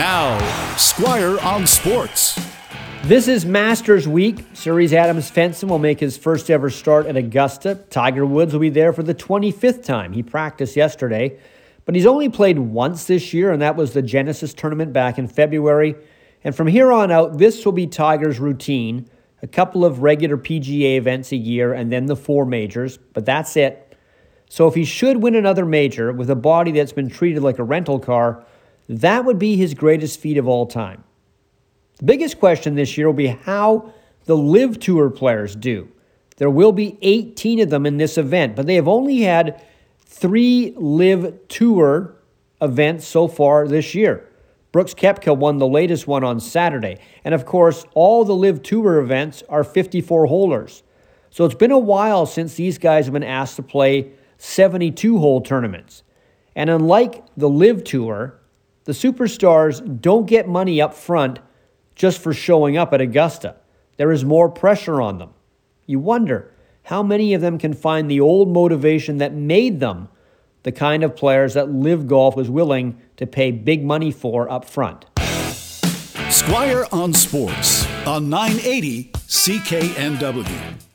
Now, Squire on Sports. This is Masters Week. Sir Adam Svensson will make his first ever start at Augusta. Tiger Woods will be there for the 25th time. He practiced yesterday, but he's only played once this year, and that was the Genesis tournament back in February. And from here on out, this will be Tiger's routine a couple of regular PGA events a year, and then the four majors, but that's it. So if he should win another major with a body that's been treated like a rental car, that would be his greatest feat of all time. The biggest question this year will be how the LIV Tour players do. There will be 18 of them in this event, but they have only had three LIV Tour events so far this year. Brooks Koepka won the latest one on Saturday. And of course, all the LIV Tour events are 54 holers. So it's been a while since these guys have been asked to play 72 hole tournaments. And unlike the LIV Tour, the superstars don't get money up front just for showing up at Augusta. There is more pressure on them. You wonder how many of them can find the old motivation that made them the kind of players that LIV Golf was willing to pay big money for up front. Squire on Sports on 980 CKNW.